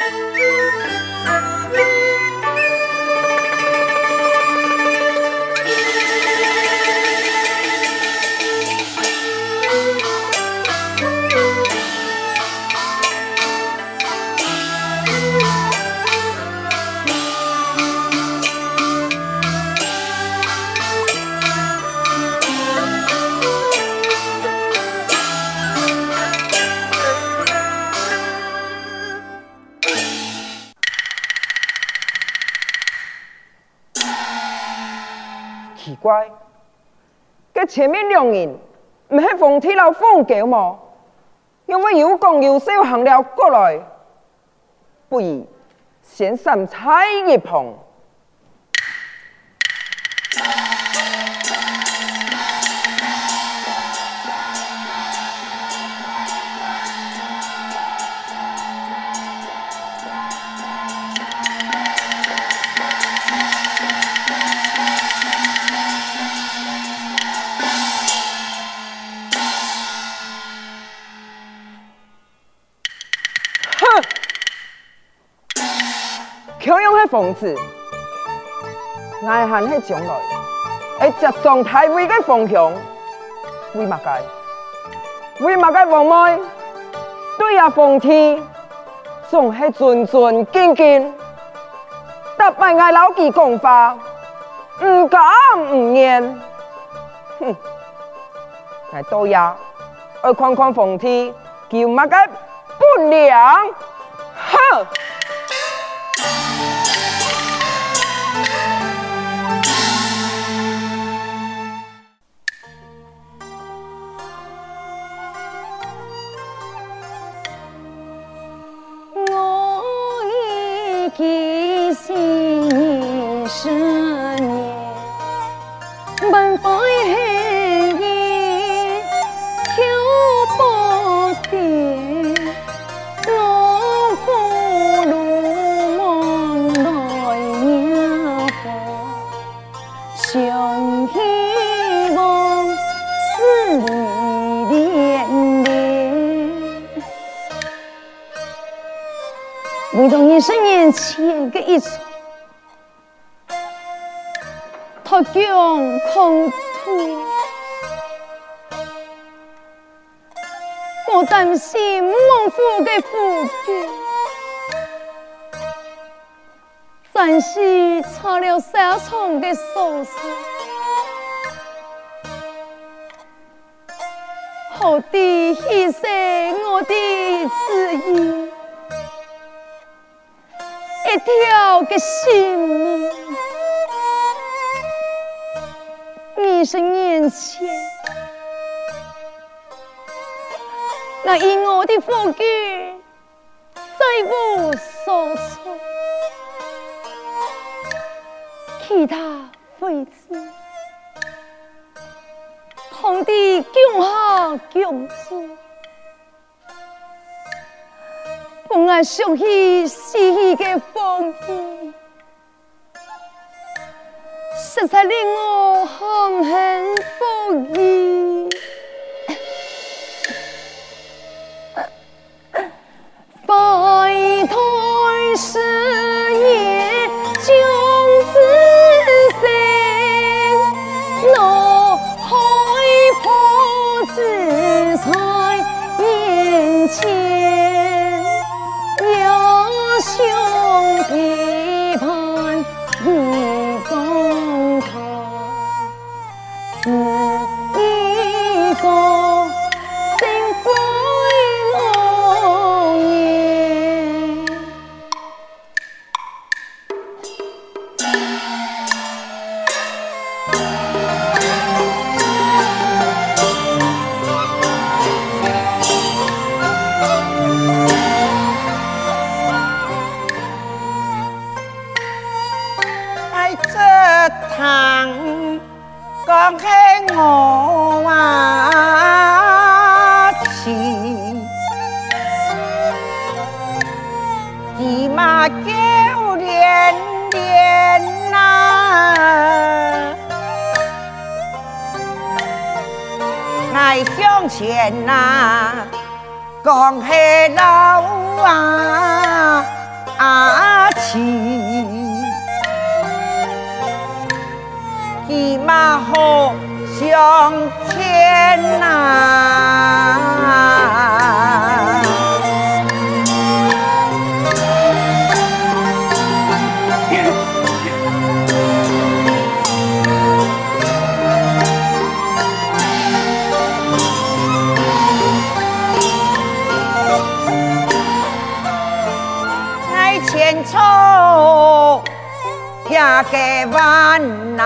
Música 前面两人唔系凤天老凤狗么？因为有功有笑行了过来，不如先上菜一盘。的凤子，爱恨系将来，会集中大会的方向，为乜解？为乜解？王妹对阿凤天总系尊尊敬敬，特拜爱老记讲话，唔敢唔言。哼，来多呀，爱看看凤天叫乜解不良，哼！为了二十年前的一场脱缰狂徒，我担心孟府的妇眷，暂时插了沙虫的手上，何必牺牲我的旨意？一条个性命，你是年前，那因我的夫君再无所措，其他妃子，同地共下共主。我爱想起逝去的风景，实在令我痛恨不已。来向前呐、啊，讲起老啊啊情，起码好向前呐、嫁给万哪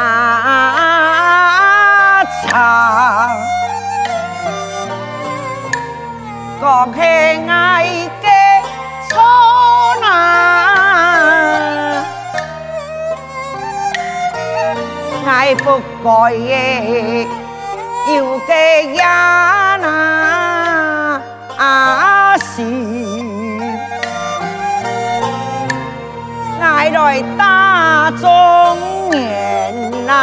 长，讲起爱的错哪，爱不该的有个呀那啊是。爱来打中年呐、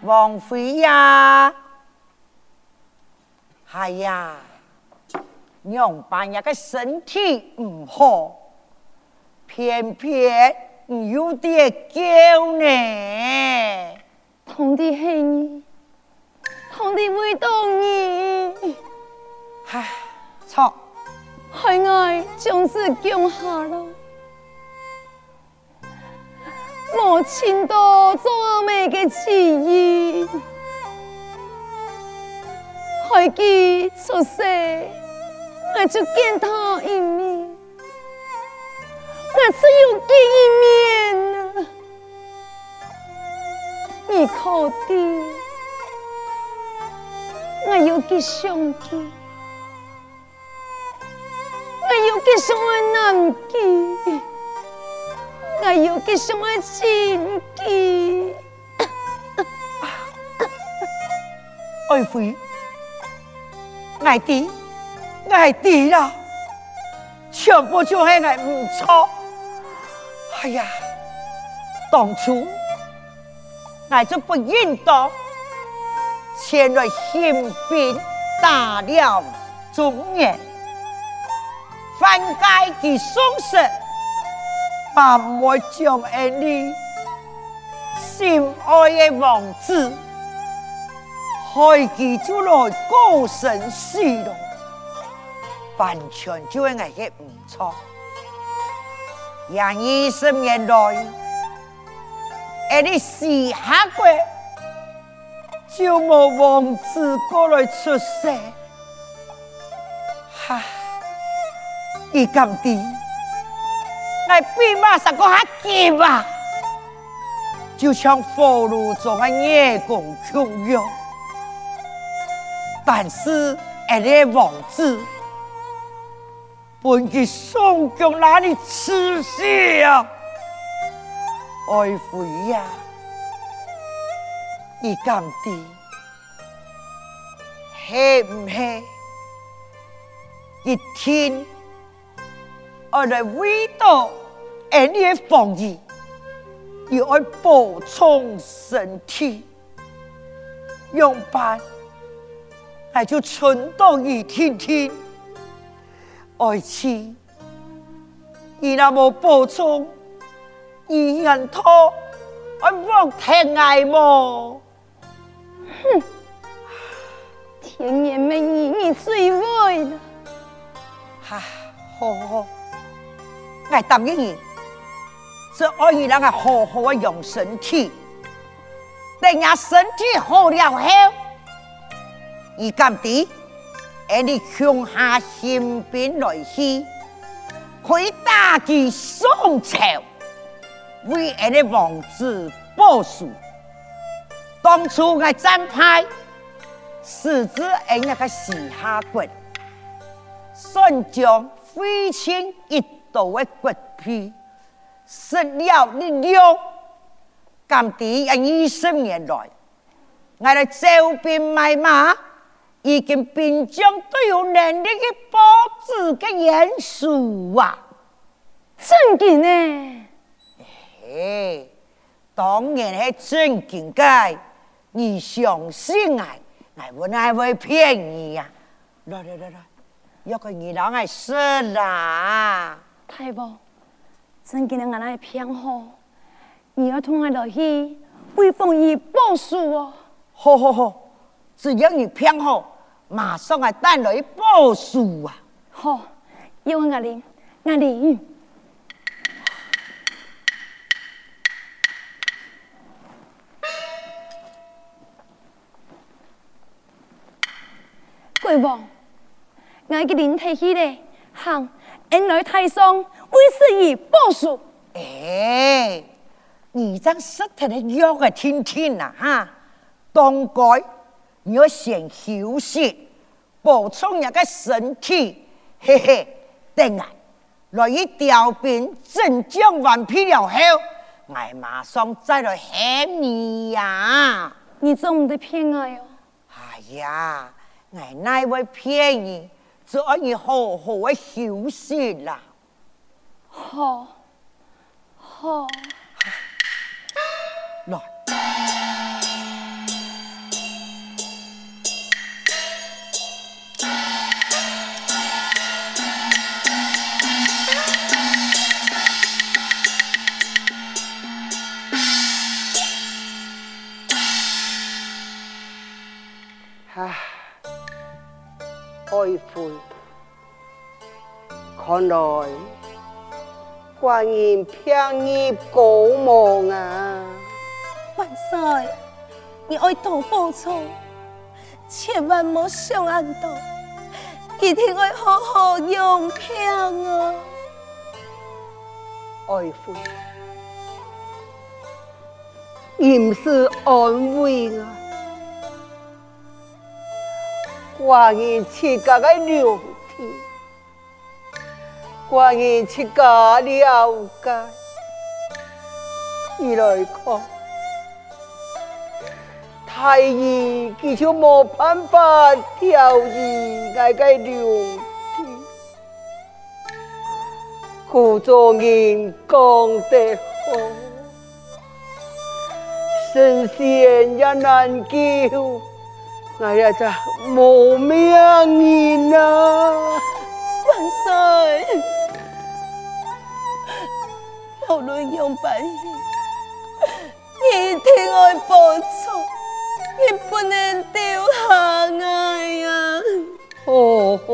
王妃呀，系呀，娘半日嘅身体唔好，偏偏有啲娇呢。爱将士降下咯，母亲多做阿妹嘅旨意，孩子出世，我就见他一面，我只有见一面。你可的，我有吉祥记，我有吉祥的难记，我有吉祥的亲记。爱妃，爱弟，爱弟啦，全部就系爱唔错。哎呀，当初。我就不应当前来兴兵打了中原，反改其丧失，把我将恩你心爱的王子，害其就来高升死了，完全就系我嘅唔错，廿二十年来。而你死下过，就冇王子过来出世，哈！你咁啲，我比马上个还急吧，就像火炉中的夜公琼瑶，但是而你王子，本去宋江哪里吃戏啊？爱妃呀，你讲的系唔系？一天我来为到俺的防疫，要爱补充身体，用饭那就存到一天天，爱妻，你那么补充。二人拖，我望天爱么？哼！甜言蜜语你最会了。哈，好好，我答应你，只爱你两个好好的养身体，等下身体好了后，你敢的？而你强下新兵来去，可以打击宋朝。为俺的王子报仇，当初我战败，死子俺那个西夏国，孙将废寝一道的骨皮，失了力量。甘地二十年来，我来招兵买马，已经兵将都有能力的报纸的元素啊，真的呢。哎，当然系正经嘅，你相信我，我我还会骗你呀？来来来来，要个二郎爱死啦！大王，真今日俺来偏好，你要同我落去为凤仪报数哦！好好好，只要你偏好，马上来带来报数啊！好，有我领，我领。贵王，我嘅灵体去咧，行，恩来太上，为师而报数。哎，你这实在的要个听听呐，哈，当该你要先休息，补充一个身体，嘿嘿，等下来一调兵整将完毕了后，我马上再来喊你呀。你做唔得骗我哟？哎呀！奶奶会骗你，只要你好好的休息啦。好，好，来。看来寡人偏于啊！万岁，你爱当报仇，千万莫上暗道，一定要好好用兵啊！爱妃，严是安慰啊！寡人自家的良田，寡人自家了解，伊来看，太医佢就冇办法调治我的良田，故作人讲得好，神仙也难救。哎呀，这无命人啊！万岁，无论用百亿，你一定要报仇，你不能丢下我呀！好好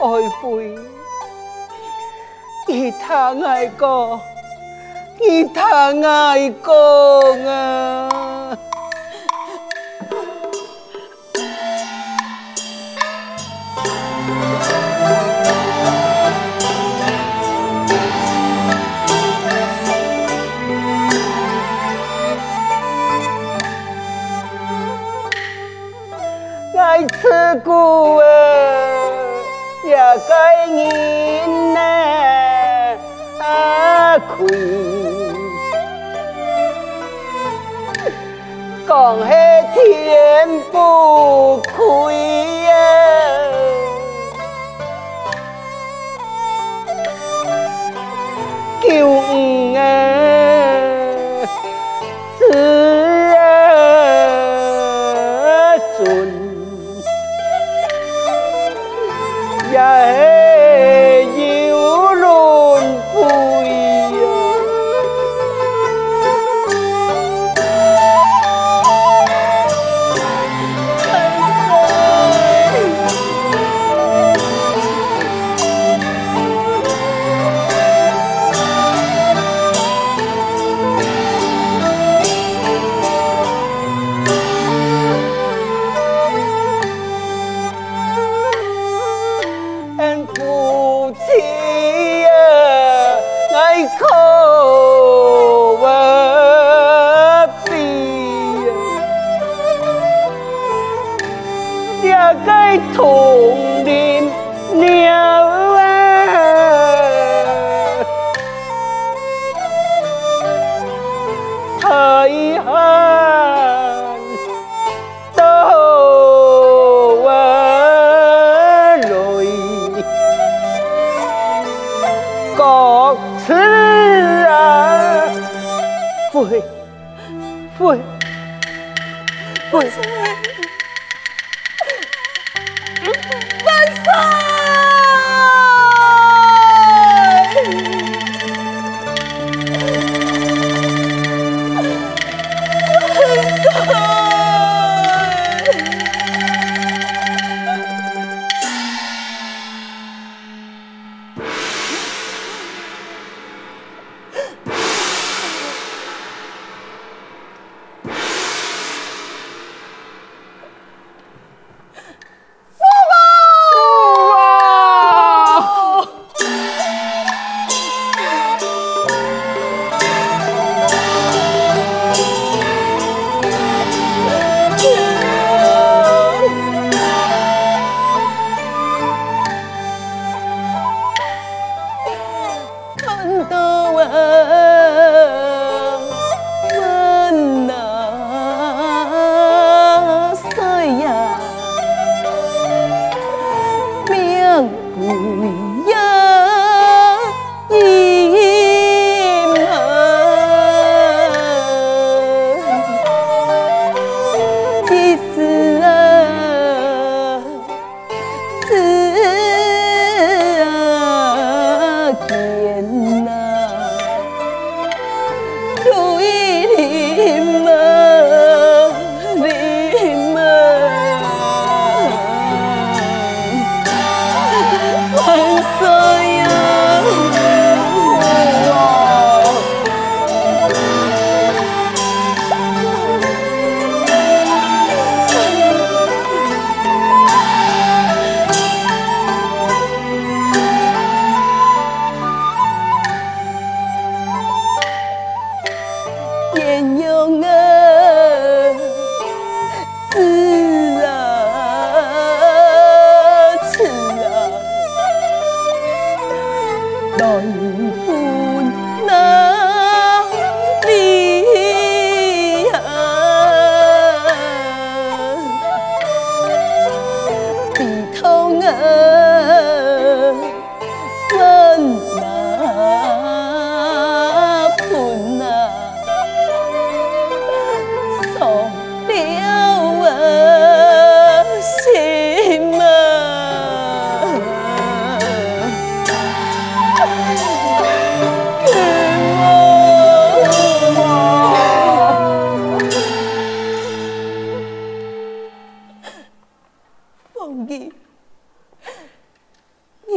好，爱妃，你太爱讲，你太爱讲啊！自古啊，也该人呐啊亏，讲是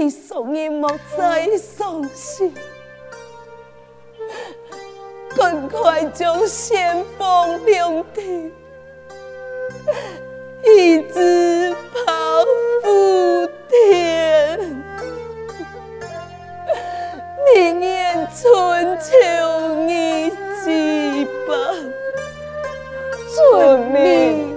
你送你莫再伤心。赶快将先锋两地一直抛福田，明年春秋你祭吧，遵命。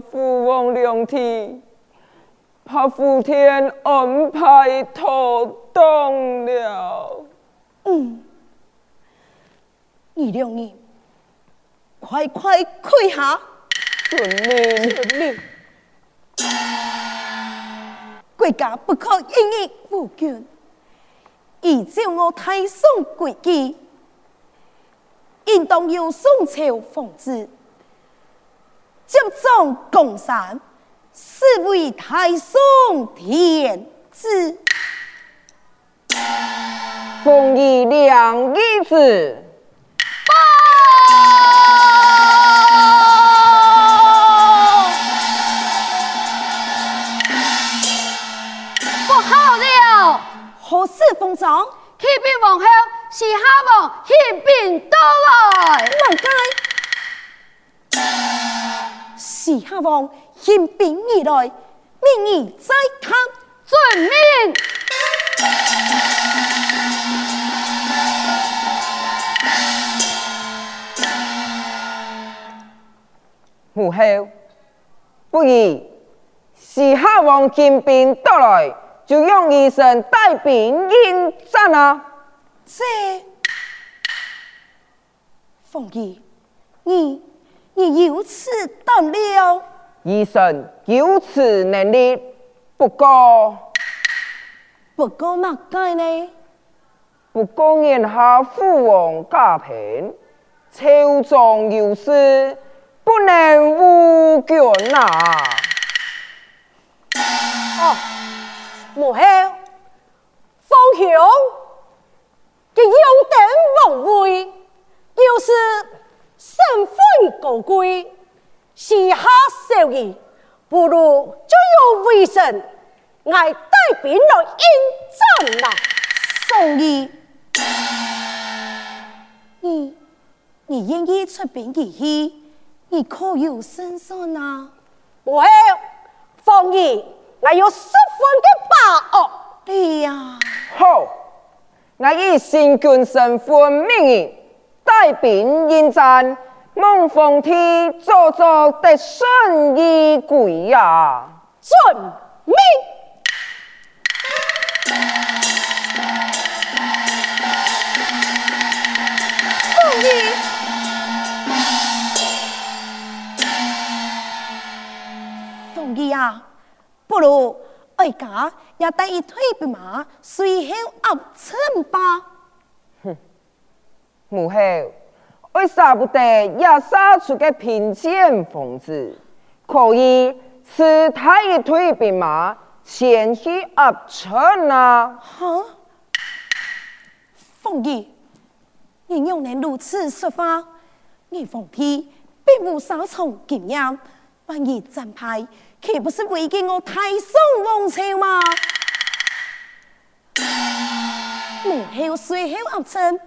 父王两体把福田安排妥当了。嗯。你两人快快跪下，遵命。国家不可因应无权，依照我太宋规矩，应当由宋朝奉旨，接掌江山，是为太宋天子。奉以两义子。不好了！何事奉上？启禀皇后，是哈王献兵到来。难该是下王献兵而来，命你再看遵命。母后，不宜是下王金兵到来，就用医生带兵迎战啊！这凤仪，你你有此胆量？医生有此能力，不过不过乜解呢？不过眼下父王驾平，朝中有事。不能无权呐！哦，母后，方雄，佢勇登王位，又是身份高贵，时下少爷，不如就有威神，爱带兵来应战呐！宋义，你你愿意出兵义气？你可有胜算啊？母后，方义，我有十分的把握。对呀，好，我以新君身份命令带兵应战，望奉天做做得顺意鬼呀！遵命。凤仪。不如哀家也带一队兵马随后压阵吧。哼，母后，为啥不得也杀出个贫贱疯子，可以此带一队兵马前去压阵啊？哈，凤仪，你用能如此说法，你奉天并无杀从经验，万一战败。岂不是违背我太上王朝吗？母后随后压城，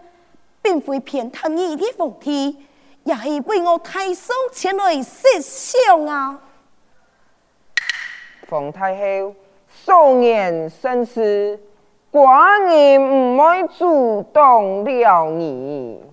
并非偏袒你的奉天，也是为我太守前来设想啊！皇太后素颜深思，寡人唔会主动了你。